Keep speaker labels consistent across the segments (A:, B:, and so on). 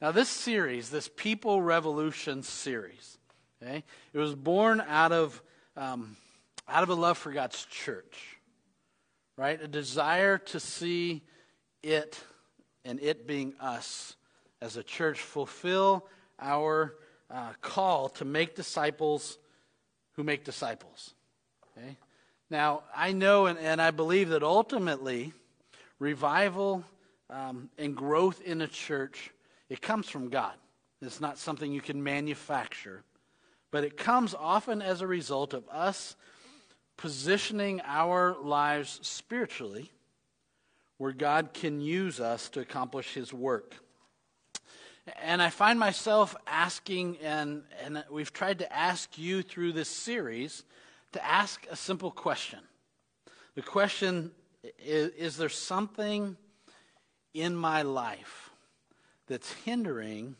A: Now, this series, this People Revolution series, okay, it was born out of, um, out of a love for God's church, right? A desire to see it and it being us as a church fulfill our uh, call to make disciples who make disciples. Okay? Now, I know and, and I believe that ultimately, revival um, and growth in a church, it comes from God. It's not something you can manufacture, but it comes often as a result of us positioning our lives spiritually where God can use us to accomplish his work. And I find myself asking, and, and we've tried to ask you through this series, to ask a simple question. The question is Is there something in my life that's hindering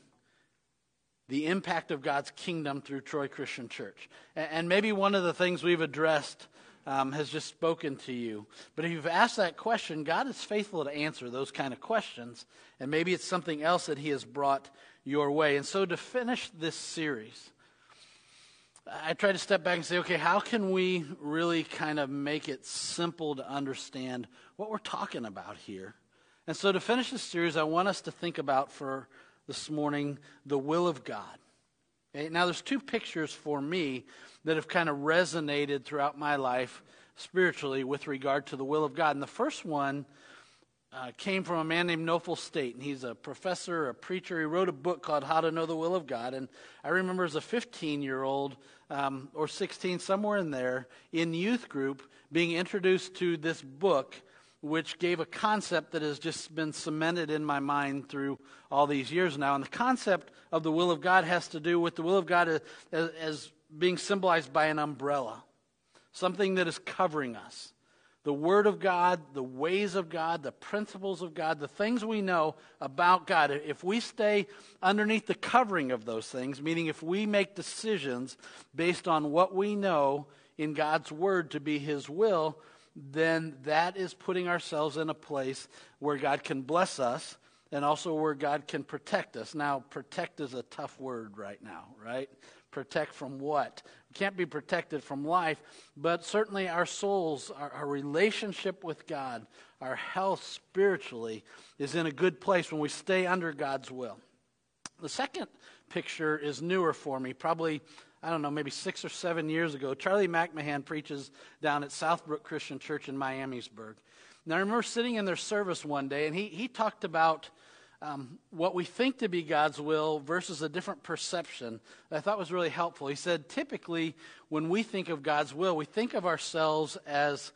A: the impact of God's kingdom through Troy Christian Church? And maybe one of the things we've addressed um, has just spoken to you. But if you've asked that question, God is faithful to answer those kind of questions. And maybe it's something else that He has brought your way. And so to finish this series, I try to step back and say, okay, how can we really kind of make it simple to understand what we're talking about here? And so to finish this series, I want us to think about for this morning the will of God. Okay? Now, there's two pictures for me that have kind of resonated throughout my life spiritually with regard to the will of God. And the first one uh, came from a man named Knofel Staton, and he's a professor, a preacher. He wrote a book called How to Know the Will of God. And I remember as a 15 year old um, or 16, somewhere in there, in youth group, being introduced to this book, which gave a concept that has just been cemented in my mind through all these years now. And the concept of the will of God has to do with the will of God as, as being symbolized by an umbrella, something that is covering us the Word of God, the ways of God, the principles of God, the things we know about God, if we stay underneath the covering of those things, meaning if we make decisions based on what we know in God's Word to be His will, then that is putting ourselves in a place where God can bless us and also where God can protect us. Now, protect is a tough word right now, right? Protect from what? We can't be protected from life, but certainly our souls, our, our, relationship with God, our health spiritually is in a good place when we stay under God's will. The second picture is newer for me, probably, I don't know, maybe six or seven years ago. Charlie McMahan preaches down at Southbrook Christian Church in Miamisburg. Now, I remember sitting in their service one day, and he, he talked about um, what we think to be God's will versus a different perception that I thought was really helpful. He said, typically, when we think of God's will, we think of ourselves as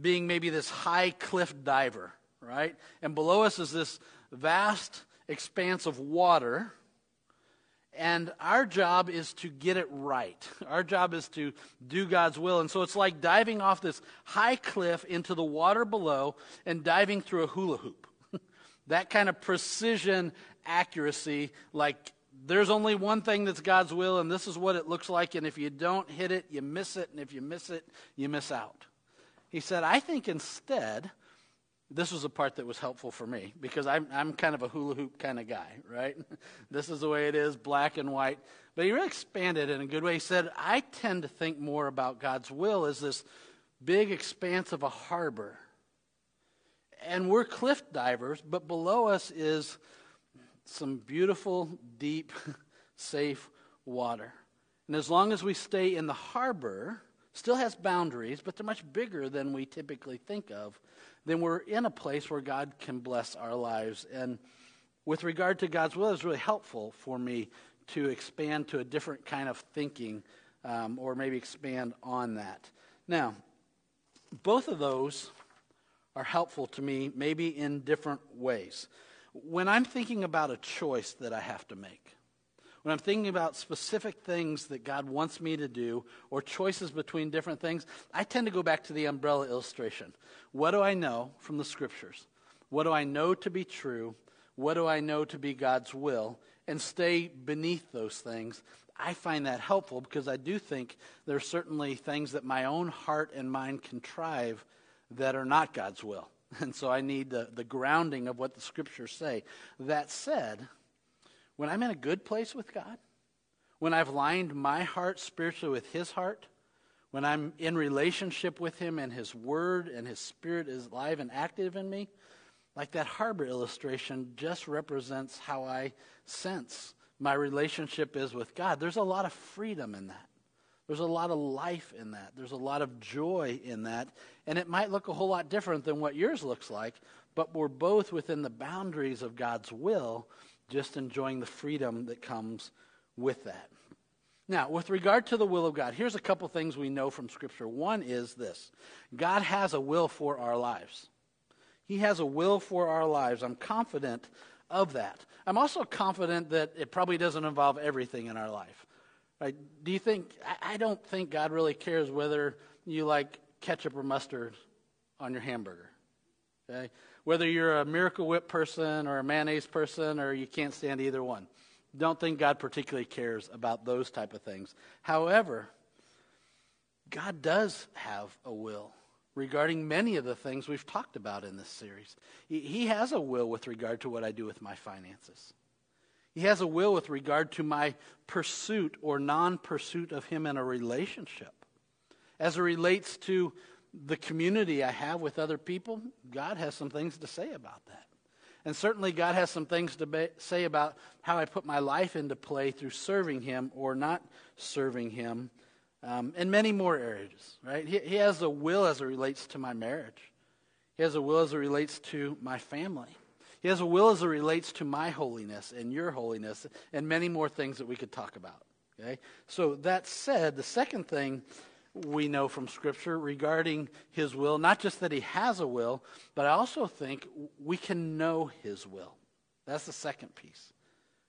A: being maybe this high cliff diver, right? And below us is this vast expanse of water. And our job is to get it right. Our job is to do God's will. And so it's like diving off this high cliff into the water below and diving through a hula hoop. That kind of precision accuracy, like there's only one thing that's God's will, and this is what it looks like, and if you don't hit it, you miss it, and if you miss it, you miss out. He said, I think instead, this was a part that was helpful for me because I'm, I'm kind of a hula hoop kind of guy, right? this is the way it is, black and white. But he really expanded in a good way. He said, I tend to think more about God's will as this big expanse of a harbor and we're cliff divers, but below us is some beautiful, deep, safe water. And as long as we stay in the harbor, still has boundaries, but they're much bigger than we typically think of, then we're in a place where God can bless our lives. And with regard to God's will, it's really helpful for me to expand to a different kind of thinking um, or maybe expand on that. Now, both of those are helpful to me, maybe in different ways. When I'm thinking about a choice that I have to make, when I'm thinking about specific things that God wants me to do or choices between different things, I tend to go back to the umbrella illustration. What do I know from the scriptures? What do I know to be true? What do I know to be God's will? And stay beneath those things. I find that helpful because I do think there are certainly things that my own heart and mind contrive that are not God's will. And so I need the, the grounding of what the scriptures say. That said, when I'm in a good place with God, when I've lined my heart spiritually with His heart, when I'm in relationship with Him and His Word and His Spirit is alive and active in me, like that harbor illustration just represents how I sense my relationship is with God. There's a lot of freedom in that. There's a lot of life in that. There's a lot of joy in that. And it might look a whole lot different than what yours looks like, but we're both within the boundaries of God's will, just enjoying the freedom that comes with that. Now, with regard to the will of God, here's a couple things we know from Scripture. One is this God has a will for our lives. He has a will for our lives. I'm confident of that. I'm also confident that it probably doesn't involve everything in our life. Right? Do you think, I don't think God really cares whether you like ketchup or mustard on your hamburger. Okay? Whether you're a Miracle Whip person or a mayonnaise person or you can't stand either one. Don't think God particularly cares about those type of things. However, God does have a will regarding many of the things we've talked about in this series. He has a will with regard to what I do with my finances. He has a will with regard to my pursuit or non pursuit of Him in a relationship. As it relates to the community I have with other people, God has some things to say about that. And certainly, God has some things to be, say about how I put my life into play through serving Him or not serving Him um, and many more areas, right? He, he has a will as it relates to my marriage, He has a will as it relates to my family. He has a will as it relates to my holiness and your holiness, and many more things that we could talk about. Okay? So, that said, the second thing we know from Scripture regarding His will, not just that He has a will, but I also think we can know His will. That's the second piece.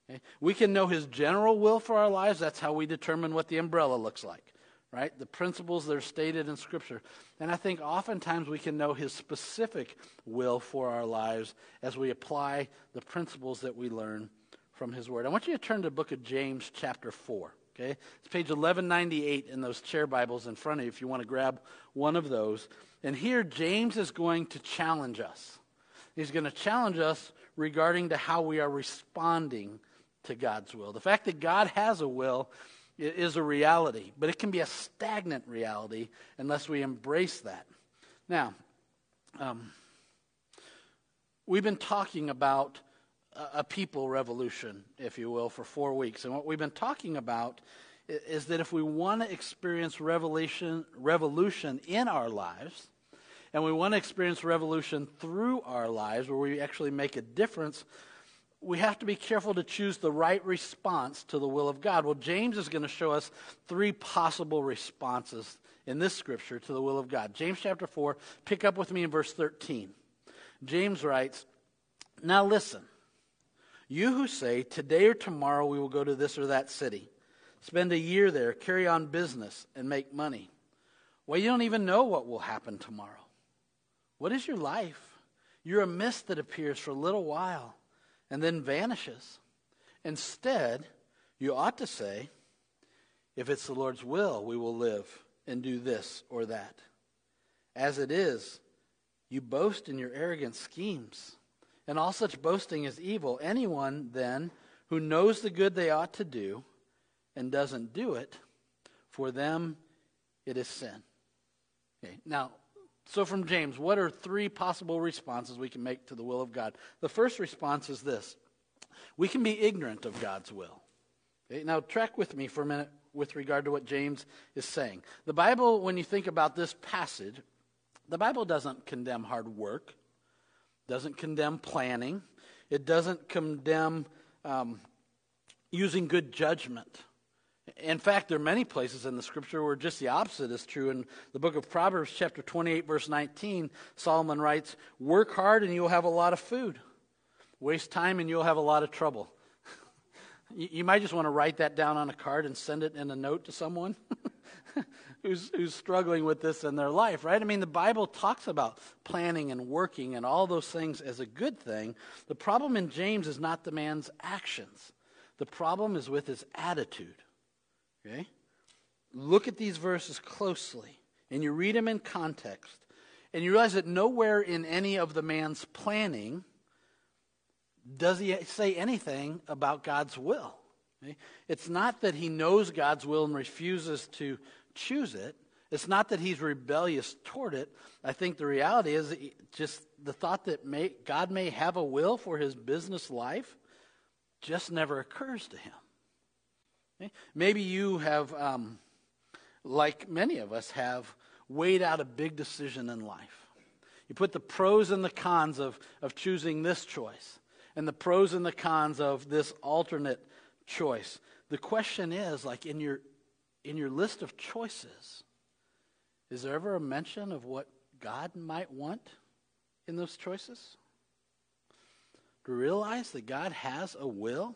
A: Okay? We can know His general will for our lives. That's how we determine what the umbrella looks like right? The principles that are stated in Scripture. And I think oftentimes we can know His specific will for our lives as we apply the principles that we learn from His Word. I want you to turn to the book of James, chapter 4. Okay? It's page 1198 in those chair Bibles in front of you if you want to grab one of those. And here, James is going to challenge us. He's going to challenge us regarding to how we are responding to God's will. The fact that God has a will is a reality, but it can be a stagnant reality unless we embrace that. Now, um, we've been talking about a, people revolution, if you will, for four weeks. And what we've been talking about is that if we want to experience revolution, revolution in our lives, and we want to experience revolution through our lives where we actually make a difference, we have to be careful to choose the right response to the will of God. Well, James is going to show us three possible responses in this scripture to the will of God. James chapter 4, pick up with me in verse 13. James writes, Now listen, you who say, Today or tomorrow we will go to this or that city, spend a year there, carry on business, and make money. Well, you don't even know what will happen tomorrow. What is your life? You're a mist that appears for a little while and then vanishes. Instead, you ought to say, if it's the Lord's will, we will live and do this or that. As it is, you boast in your arrogant schemes. And all such boasting is evil. Anyone, then, who knows the good they ought to do and doesn't do it, for them it is sin. Okay, now, so, from James, what are three possible responses we can make to the will of God? The first response is this we can be ignorant of God's will. Okay? Now, track with me for a minute with regard to what James is saying. The Bible, when you think about this passage, the Bible doesn't condemn hard work, doesn't condemn planning, it doesn't condemn um, using good judgment. In fact, there are many places in the scripture where just the opposite is true. In the book of Proverbs, chapter 28, verse 19, Solomon writes, Work hard and you'll have a lot of food. Waste time and you'll have a lot of trouble. you might just want to write that down on a card and send it in a note to someone who's, who's struggling with this in their life, right? I mean, the Bible talks about planning and working and all those things as a good thing. The problem in James is not the man's actions, the problem is with his attitude. Okay? Look at these verses closely, and you read them in context, and you realize that nowhere in any of the man's planning does he say anything about God's will? It's not that he knows God's will and refuses to choose it. It's not that he's rebellious toward it. I think the reality is just the thought that may, God may have a will for his business life just never occurs to him. Okay? Maybe you have, um, like many of us have, weighed out a big decision in life. You put the pros and the cons of, of choosing this choice and the pros and the cons of this alternate choice. The question is like in your in your list of choices, is there ever a mention of what God might want in those choices? To realize that God has a will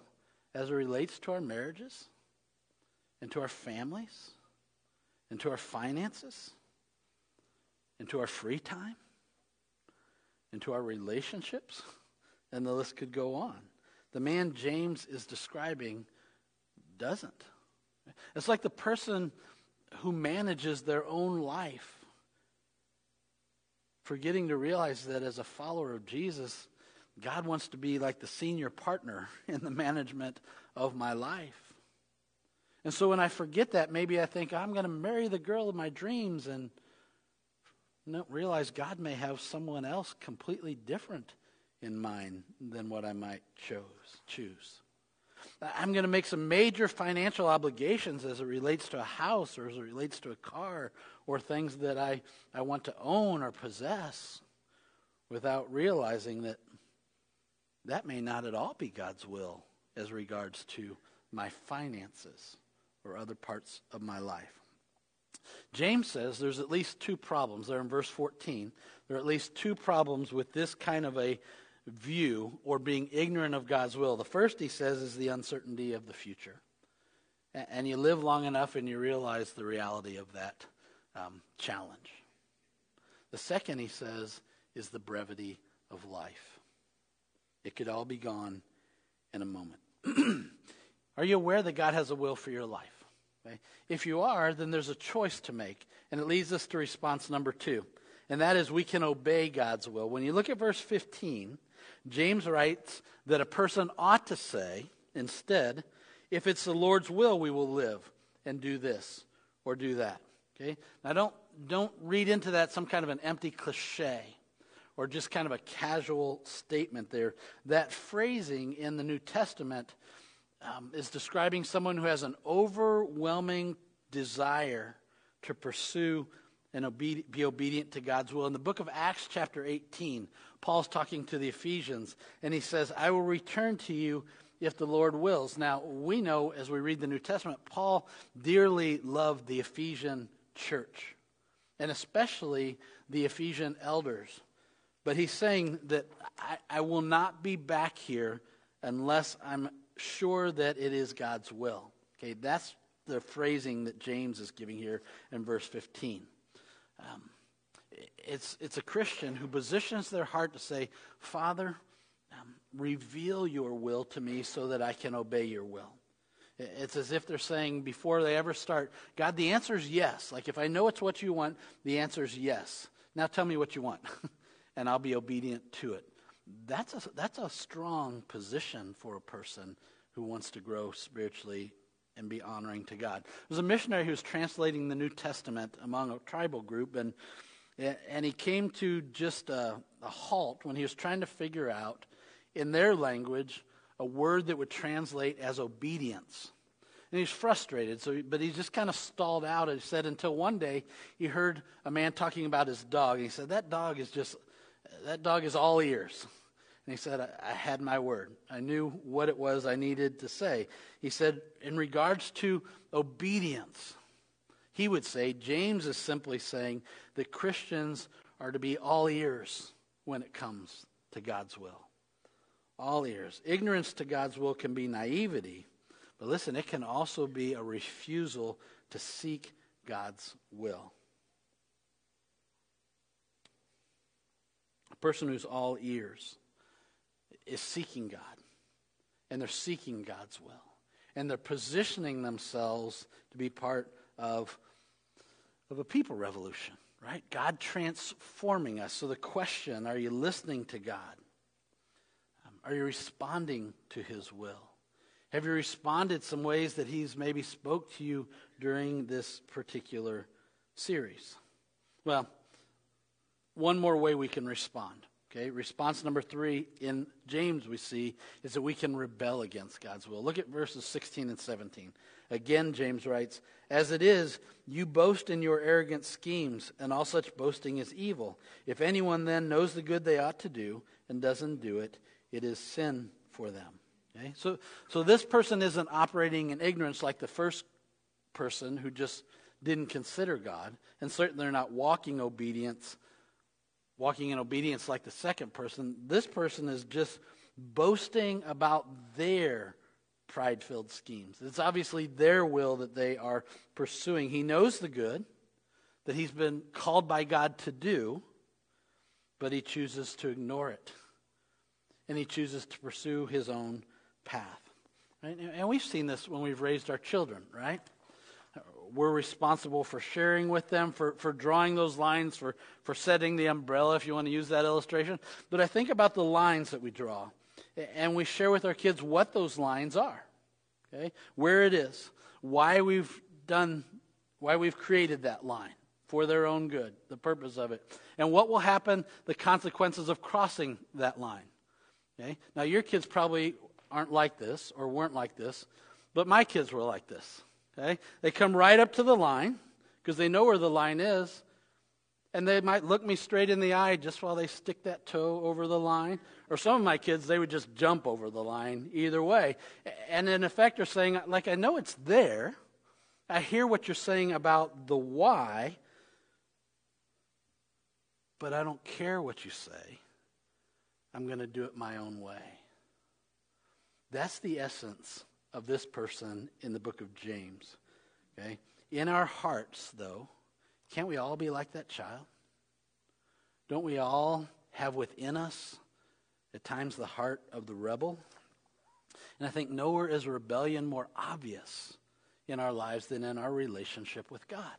A: as it relates to our marriages and to our families and to our finances and to our free time and to our relationships, and the list could go on. The man James is describing doesn't. It's like the person who manages their own life, forgetting to realize that as a follower of Jesus, God wants to be like the senior partner in the management of my life. And so when I forget that, maybe I think I'm going to marry the girl of my dreams and don't realize God may have someone else completely different in mind than what I might chose, choose. I'm going to make some major financial obligations as it relates to a house or as it relates to a car or things that I, I want to own or possess without realizing that that may not at all be God's will as regards to my finances or other parts of my life. James says there's at least two problems. There in verse 14. There are at least two problems with this kind of a view or being ignorant of God's will. The first, he says, is the uncertainty of the future. And you live long enough and you realize the reality of that um, challenge. The second, he says, is the brevity of life. It could all be gone in a moment. are you aware that God has a will for your life? Okay? If you are, then there's a choice to make. And it leads us to response number two. And that is we can obey God's will. When you look at verse 15, James writes that a person ought to say, instead, if it's the Lord's will, we will live and do this or do that. Okay? Now don't don't read into that some kind of an empty cliche or just kind of a casual statement there. That phrasing in the New Testament um, is describing someone who has an overwhelming desire to pursue and be obedient to God's will. In the book of Acts, chapter 18, Paul's talking to the Ephesians, and he says, I will return to you if the Lord wills. Now, we know as we read the New Testament, Paul dearly loved the Ephesian church, and especially the Ephesian elders. But he's saying that I, I will not be back here unless I'm sure that it is God's will. Okay, that's the phrasing that James is giving here in verse 15. Um, it's, it's a Christian who positions their heart to say, Father, um, reveal your will to me so that I can obey your will. It's as if they're saying before they ever start, God, the answer is yes. Like if I know it's what you want, the answer is yes. Now tell me what you want, and I'll be obedient to it. That's a, that's a strong position for a person who wants to grow spiritually and be honoring to God. There was a missionary who was translating the New Testament among a tribal group, and, and he came to just a, a halt when he was trying to figure out, in their language, a word that would translate as obedience. And he's frustrated, so but he just kind of stalled out. He said until one day he heard a man talking about his dog. And he said, That dog is just, that dog is all ears. And he said, I, I had my word. I knew what it was I needed to say. He said, in regards to obedience, he would say, James is simply saying that Christians are to be all ears when it comes to God's will. All ears. Ignorance to God's will can be naivety, but listen, it can also be a refusal to seek God's will. A person who's all ears is seeking God. And they're seeking God's will. And they're positioning themselves to be part of, of a people revolution, right? God transforming us. So the question are you listening to God? Um, Are you responding to his will? Have you responded some ways that he's maybe spoke to you during this particular series? Well, one more way we can respond. Okay, response number three in James we see is that we can rebel against God's will. Look at verses 16 and 17. Again, James writes, As it is, you boast in your arrogant schemes, and all such boasting is evil. If anyone then knows the good they ought to do and doesn't do it, it is sin for them. Okay? So, so this person isn't operating in ignorance like the first person who just didn't consider God, and certainly they're not walking obedience, walking in obedience like the second person. This person is just boasting about their pride filled schemes. It's obviously their will that they are pursuing. He knows the good that he's been called by God to do, but he chooses to ignore it. And he chooses to pursue his own path. Right? And we've seen this when we've raised our children, right? We're responsible for sharing with them, for, for drawing those lines, for, for setting the umbrella, if you want to use that illustration. But I think about the lines that we draw. And we share with our kids what those lines are, okay? Where it is, why we've done, why we've created that line for their own good, the purpose of it, and what will happen, the consequences of crossing that line. Okay? Now, your kids probably aren't like this or weren't like this, but my kids were like this. Okay? They come right up to the line because they know where the line is, and they might look me straight in the eye just while they stick that toe over the line. Or some of my kids, they would just jump over the line either way. And in effect, they're saying, like, I know it's there. I hear what you're saying about the why, but I don't care what you say. I'm going to do it my own way. That's the essence of this person in the book of James. Okay? In our hearts, though, can't we all be like that child? Don't we all have within us, at times, the heart of the rebel? And I think nowhere is rebellion more obvious in our lives than in our relationship with God.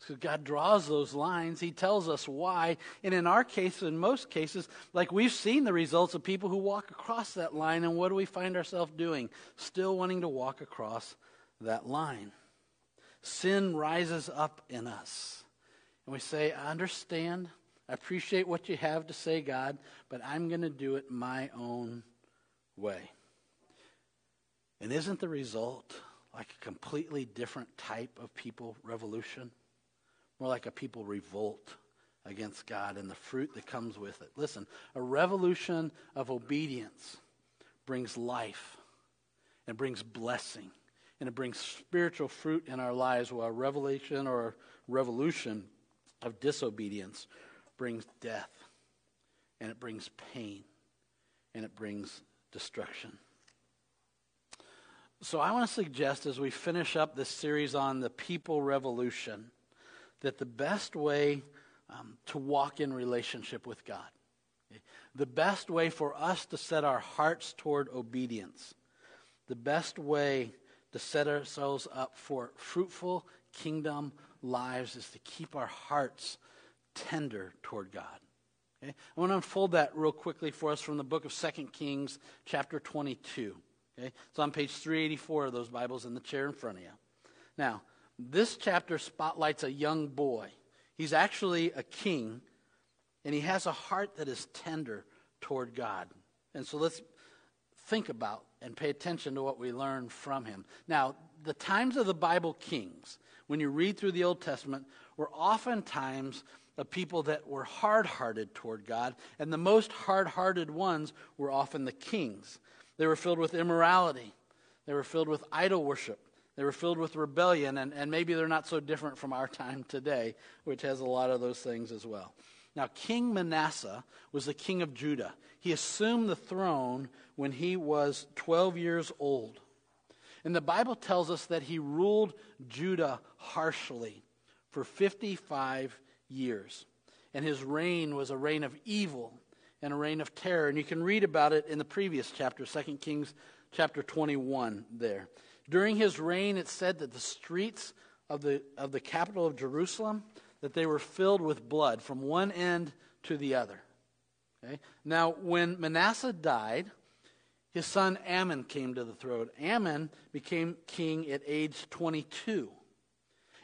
A: So God draws those lines. He tells us why. And in our case, in most cases, like we've seen the results of people who walk across that line. And what do we find ourselves doing? Still wanting to walk across that line. Sin rises up in us. And we say, I understand. I appreciate what you have to say, God, but I'm going to do it my own way. And isn't the result like a completely different type of people revolution? More like a people revolt against God and the fruit that comes with it. Listen, a revolution of obedience brings life and brings blessing and it brings spiritual fruit in our lives while a revelation or revolution of disobedience brings death and it brings pain and it brings destruction. So I want to suggest as we finish up this series on the people revolution that the best way um, to walk in relationship with God, the best way for us to set our hearts toward obedience, the best way to set ourselves up for fruitful kingdom lives is to keep our hearts tender toward God. Okay? I want to unfold that real quickly for us from the book of 2 Kings, chapter 22. Okay? It's on page 384 of those Bibles in the chair in front of you. Now, this chapter spotlights a young boy. He's actually a king, and he has a heart that is tender toward God. And so let's think about and pay attention to what we learn from him. Now, the times of the Bible kings, when you read through the Old Testament, were oftentimes of people that were hard hearted toward God, and the most hard hearted ones were often the kings. They were filled with immorality, they were filled with idol worship, they were filled with rebellion, and, and maybe they're not so different from our time today, which has a lot of those things as well. Now, King Manasseh was the king of Judah. He assumed the throne when he was 12 years old. And the Bible tells us that he ruled Judah harshly for 55 years. And his reign was a reign of evil and a reign of terror. And you can read about it in the previous chapter, 2 Kings chapter 21 there. During his reign, it said that the streets of the, of the capital of Jerusalem, that they were filled with blood from one end to the other. Okay? Now, when Manasseh died, his son Amon came to the throne. Amon became king at age 22.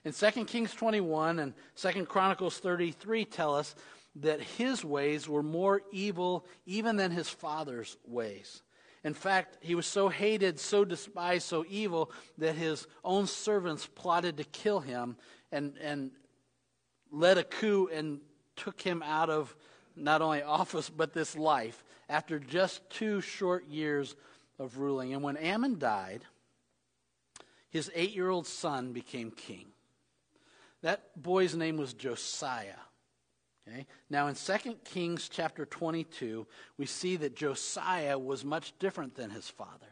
A: In 2 Kings 21 and 2 Chronicles 33 tell us that his ways were more evil even than his father's ways. In fact, he was so hated, so despised, so evil that his own servants plotted to kill him and, and led a coup and took him out of not only office but this life after just two short years of ruling. And when Amon died, his eight year old son became king. That boy's name was Josiah. Okay? Now in 2 Kings chapter 22, we see that Josiah was much different than his father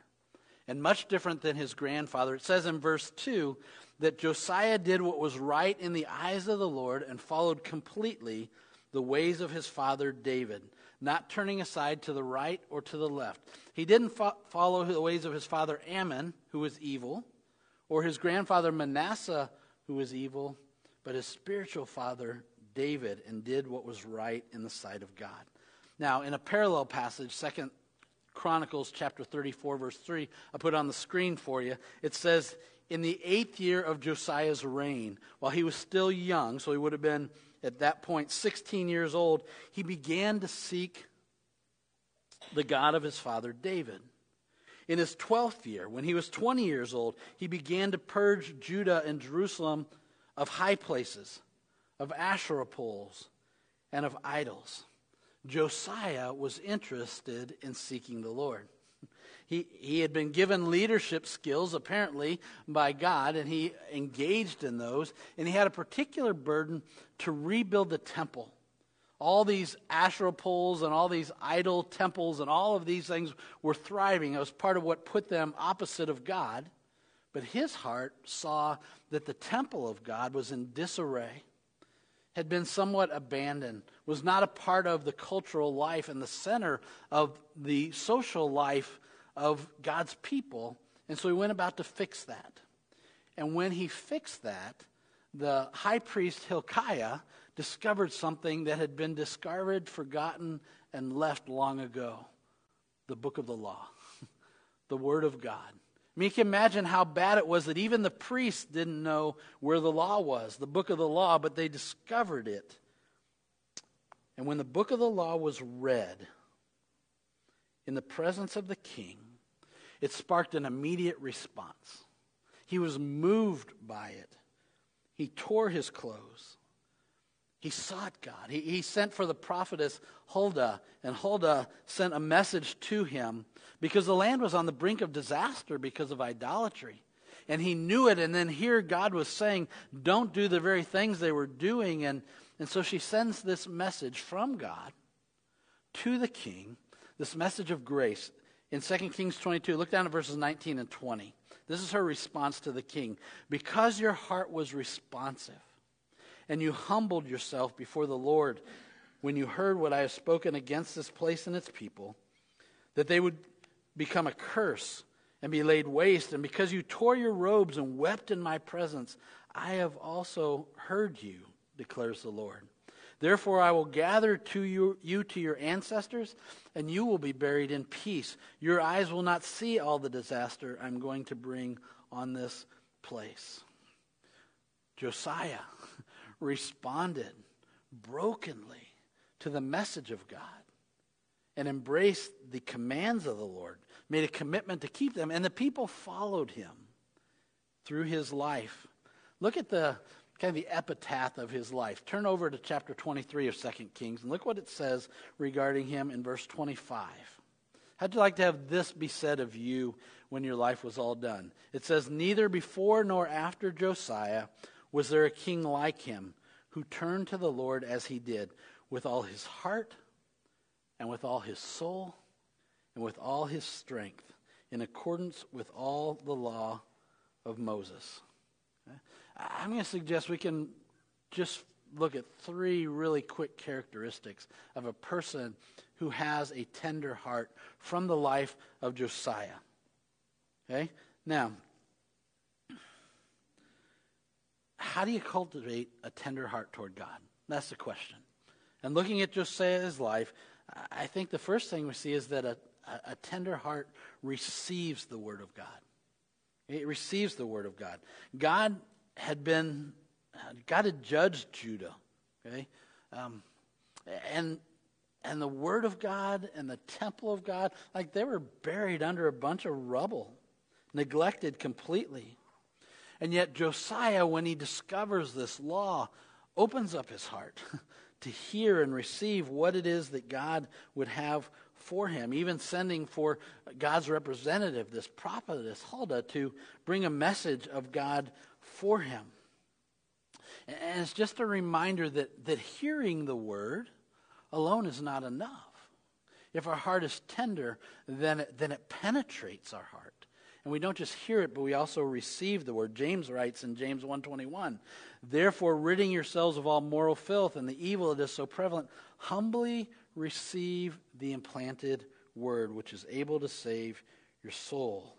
A: and much different than his grandfather. It says in verse 2 that Josiah did what was right in the eyes of the Lord and followed completely the ways of his father David, not turning aside to the right or to the left. He didn't fo- follow the ways of his father Amon, who was evil, or his grandfather Manasseh, who was evil, but his spiritual father David and did what was right in the sight of God. Now, in a parallel passage, Second Chronicles chapter 34, verse 3, I put on the screen for you. It says, In the eighth year of Josiah's reign, while he was still young, so he would have been at that point 16 years old, he began to seek the God of his father David. In his 12th year, when he was 20 years old, he began to purge Judah and Jerusalem of high places of Asherah poles, and of idols. Josiah was interested in seeking the Lord. He, he had been given leadership skills, apparently, by God, and he engaged in those. And he had a particular burden to rebuild the temple. All these Asherah poles and all these idol temples and all of these things were thriving. It was part of what put them opposite of God. But his heart saw that the temple of God was in disarray had been somewhat abandoned, was not a part of the cultural life and the center of the social life of God's people. And so he went about to fix that. And when he fixed that, the high priest Hilkiah discovered something that had been discarded, forgotten, and left long ago the book of the law, the word of God. I mean, you can imagine how bad it was that even the priests didn't know where the law was, the book of the law, but they discovered it. And when the book of the law was read in the presence of the king, it sparked an immediate response. He was moved by it. He tore his clothes. He sought God. He, he sent for the prophetess Huldah, and Huldah sent a message to him because the land was on the brink of disaster because of idolatry. And he knew it, and then here God was saying, Don't do the very things they were doing. And, and so she sends this message from God to the king, this message of grace. In 2 Kings 22, look down at verses 19 and 20. This is her response to the king. Because your heart was responsive, and you humbled yourself before the Lord when you heard what I have spoken against this place and its people, that they would become a curse and be laid waste. And because you tore your robes and wept in my presence, I have also heard you, declares the Lord. Therefore, I will gather to you, you to your ancestors, and you will be buried in peace. Your eyes will not see all the disaster I'm going to bring on this place. Josiah responded brokenly to the message of God and embraced the commands of the Lord, made a commitment to keep them, and the people followed him through his life. Look at the kind of the epitaph of his life. Turn over to chapter 23 of 2 Kings and look what it says regarding him in verse 25. How'd you like to have this be said of you when your life was all done? It says, Neither before nor after Josiah was there a king like him who turned to the Lord as he did, with all his heart and with all his soul and with all his strength, in accordance with all the law of Moses. Okay? I'm going to suggest we can just look at three really quick characteristics of a person who has a tender heart from the life of Josiah. Okay? Now, how do you cultivate a tender heart toward God? That's the question. And looking at Josiah's life, I think the first thing we see is that a, a, tender heart receives the Word of God. It receives the Word of God. God had been, God had judged Judah, okay? Um, and and the Word of God and the temple of God, like they were buried under a bunch of rubble, neglected completely. And yet, Josiah, when he discovers this law, opens up his heart to hear and receive what it is that God would have for him, even sending for God's representative, this prophetess Huldah, to bring a message of God for him. And it's just a reminder that, that hearing the word alone is not enough. If our heart is tender, then it, then it penetrates our heart. And we don't just hear it, but we also receive the word. James writes in James 1:21, "Therefore, ridding yourselves of all moral filth and the evil that is so prevalent, humbly receive the implanted word, which is able to save your soul."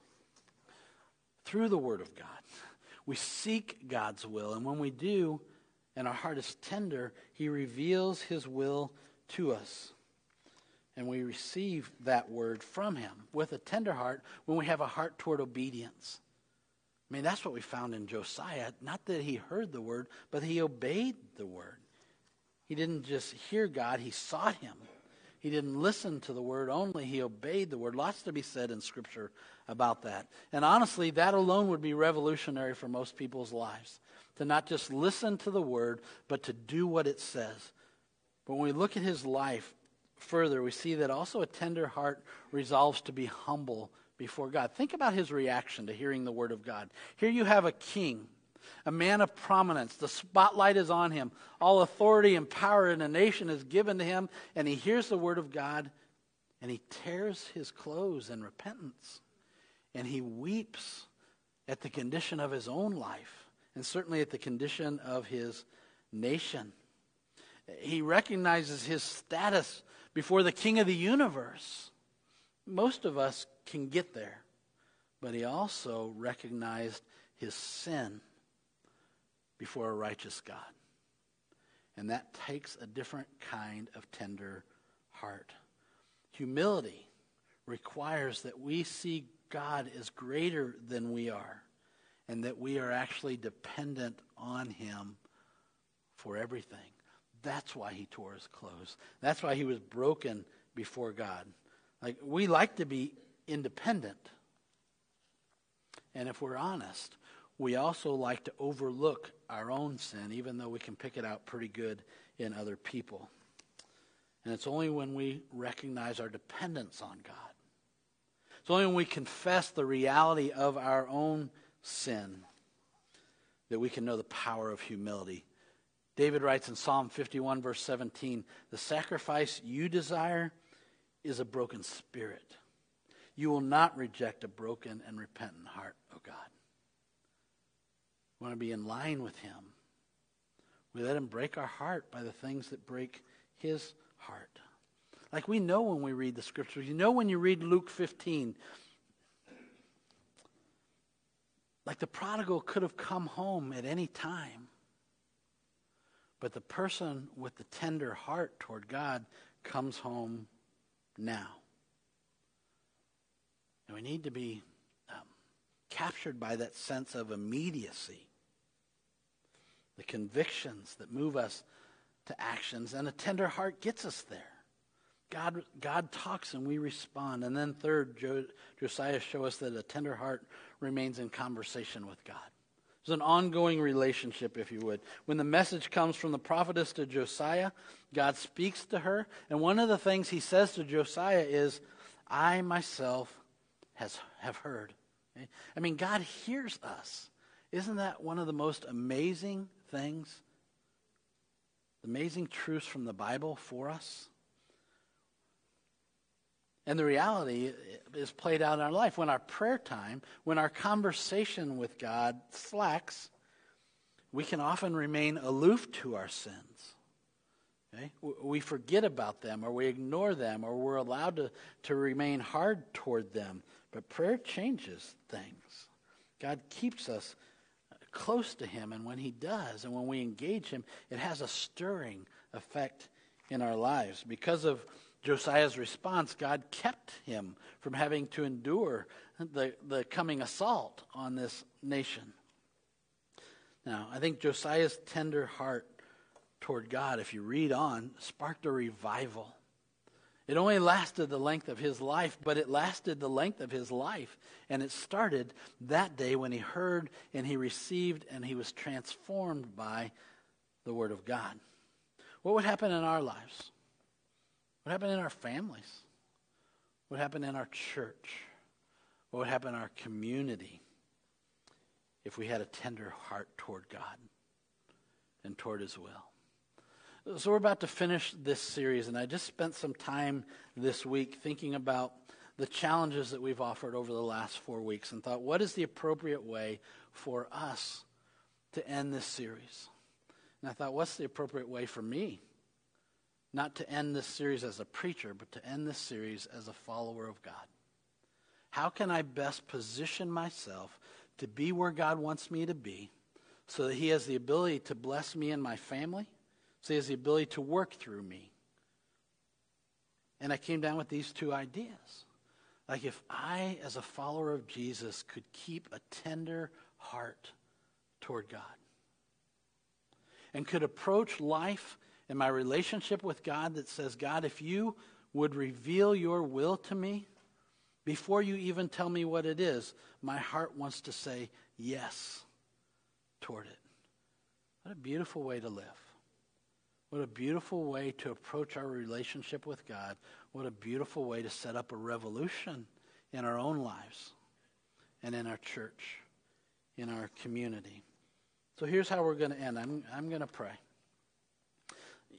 A: Through the word of God, we seek God's will, and when we do, and our heart is tender, he reveals his will to us. And we receive that word from him with a tender heart when we have a heart toward obedience. I mean, that's what we found in Josiah. Not that he heard the word, but he obeyed the word. He didn't just hear God, he sought him. He didn't listen to the word only, he obeyed the word. Lots to be said in Scripture about that. And honestly, that alone would be revolutionary for most people's lives. To not just listen to the word, but to do what it says. But when we look at his life further, we see that also a tender heart resolves to be humble before God. Think about his reaction to hearing the word of God. Here you have a king, a man of prominence. The spotlight is on him. All authority and power in a nation is given to him, and he hears the word of God and he tears his clothes in repentance. And he weeps at the condition of his own life, and certainly at the condition of his nation. He recognizes his status before the king of the universe. Most of us can get there, but he also recognized his sin before a righteous God. And that takes a different kind of tender heart. Humility requires that we see God as greater than we are and that we are actually dependent on him for everything. That's why he tore his clothes. That's why he was broken before God. Like, we like to be independent. And if we're honest, we also like to overlook our own sin, even though we can pick it out pretty good in other people. And it's only when we recognize our dependence on God. It's only when we confess the reality of our own sin that we can know the power of humility David writes in Psalm 51, verse 17 The sacrifice you desire is a broken spirit. You will not reject a broken and repentant heart, O oh God. We want to be in line with Him. We let Him break our heart by the things that break His heart. Like we know when we read the scriptures. You know when you read Luke 15, like the prodigal could have come home at any time. But the person with the tender heart toward God comes home now. And we need to be um, captured by that sense of immediacy, the convictions that move us to actions, and a tender heart gets us there. God, God talks and we respond. And then, third, Josiah shows us that a tender heart remains in conversation with God. There's an ongoing relationship, if you would. When the message comes from the prophetess to Josiah, God speaks to her. And one of the things he says to Josiah is, I myself has, have heard. I mean, God hears us. Isn't that one of the most amazing things? Amazing truths from the Bible for us? And the reality is played out in our life. When our prayer time, when our conversation with God slacks, we can often remain aloof to our sins. Okay? We forget about them, or we ignore them, or we're allowed to, to remain hard toward them. But prayer changes things. God keeps us close to Him, and when He does, and when we engage Him, it has a stirring effect in our lives. Because of Josiah's response, God kept him from having to endure the, the coming assault on this nation. Now, I think Josiah's tender heart toward God, if you read on, sparked a revival. It only lasted the length of his life, but it lasted the length of his life. And it started that day when he heard and he received and he was transformed by the Word of God. What would happen in our lives? What happened in our families? What happened in our church? What would happen in our community if we had a tender heart toward God and toward His will? So, we're about to finish this series, and I just spent some time this week thinking about the challenges that we've offered over the last four weeks and thought, what is the appropriate way for us to end this series? And I thought, what's the appropriate way for me not to end this series as a preacher, but to end this series as a follower of God? How can I best position myself to be where God wants me to be so that He has the ability to bless me and my family, so He has the ability to work through me? And I came down with these two ideas. Like, if I, as a follower of Jesus, could keep a tender heart toward God and could approach life and my relationship with God that says, God, if you would reveal your will to me before you even tell me what it is, my heart wants to say yes toward it. What a beautiful way to live. What a beautiful way to approach our relationship with God. What a beautiful way to set up a revolution in our own lives and in our church, in our community. So here's how we're going to end. I'm, I'm going to pray.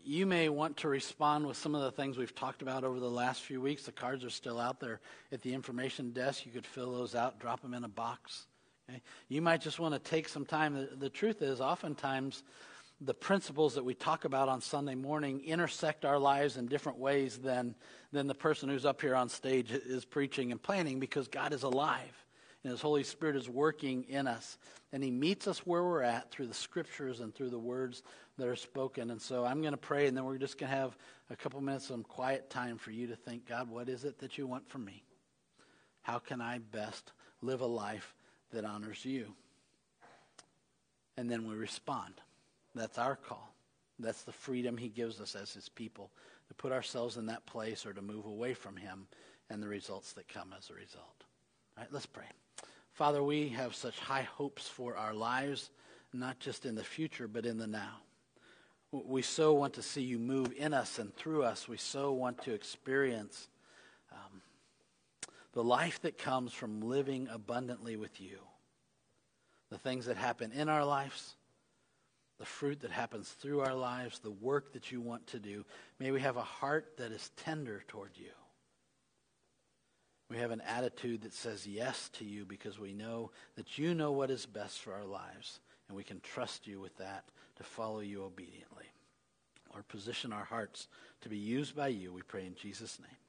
A: You may want to respond with some of the things we've talked about over the last few weeks. The cards are still out there at the information desk. You could fill those out, drop them in a box. Okay? You might just want to take some time. The, the truth is, oftentimes, the principles that we talk about on Sunday morning intersect our lives in different ways than, than the person who's up here on stage is preaching and planning because God is alive and His Holy Spirit is working in us. And He meets us where we're at through the scriptures and through the words that are spoken. And so I'm going to pray, and then we're just going to have a couple minutes of quiet time for you to think, God, what is it that you want from me? How can I best live a life that honors you? And then we respond. That's our call. That's the freedom He gives us as His people to put ourselves in that place or to move away from Him and the results that come as a result. All right, let's pray. Father, we have such high hopes for our lives, not just in the future, but in the now. We so want to see you move in us and through us. We so want to experience um, the life that comes from living abundantly with you. The things that happen in our lives, the fruit that happens through our lives, the work that you want to do. May we have a heart that is tender toward you. We have an attitude that says yes to you because we know that you know what is best for our lives, and we can trust you with that to follow you obediently. Or position our hearts to be used by you, we pray in Jesus' name.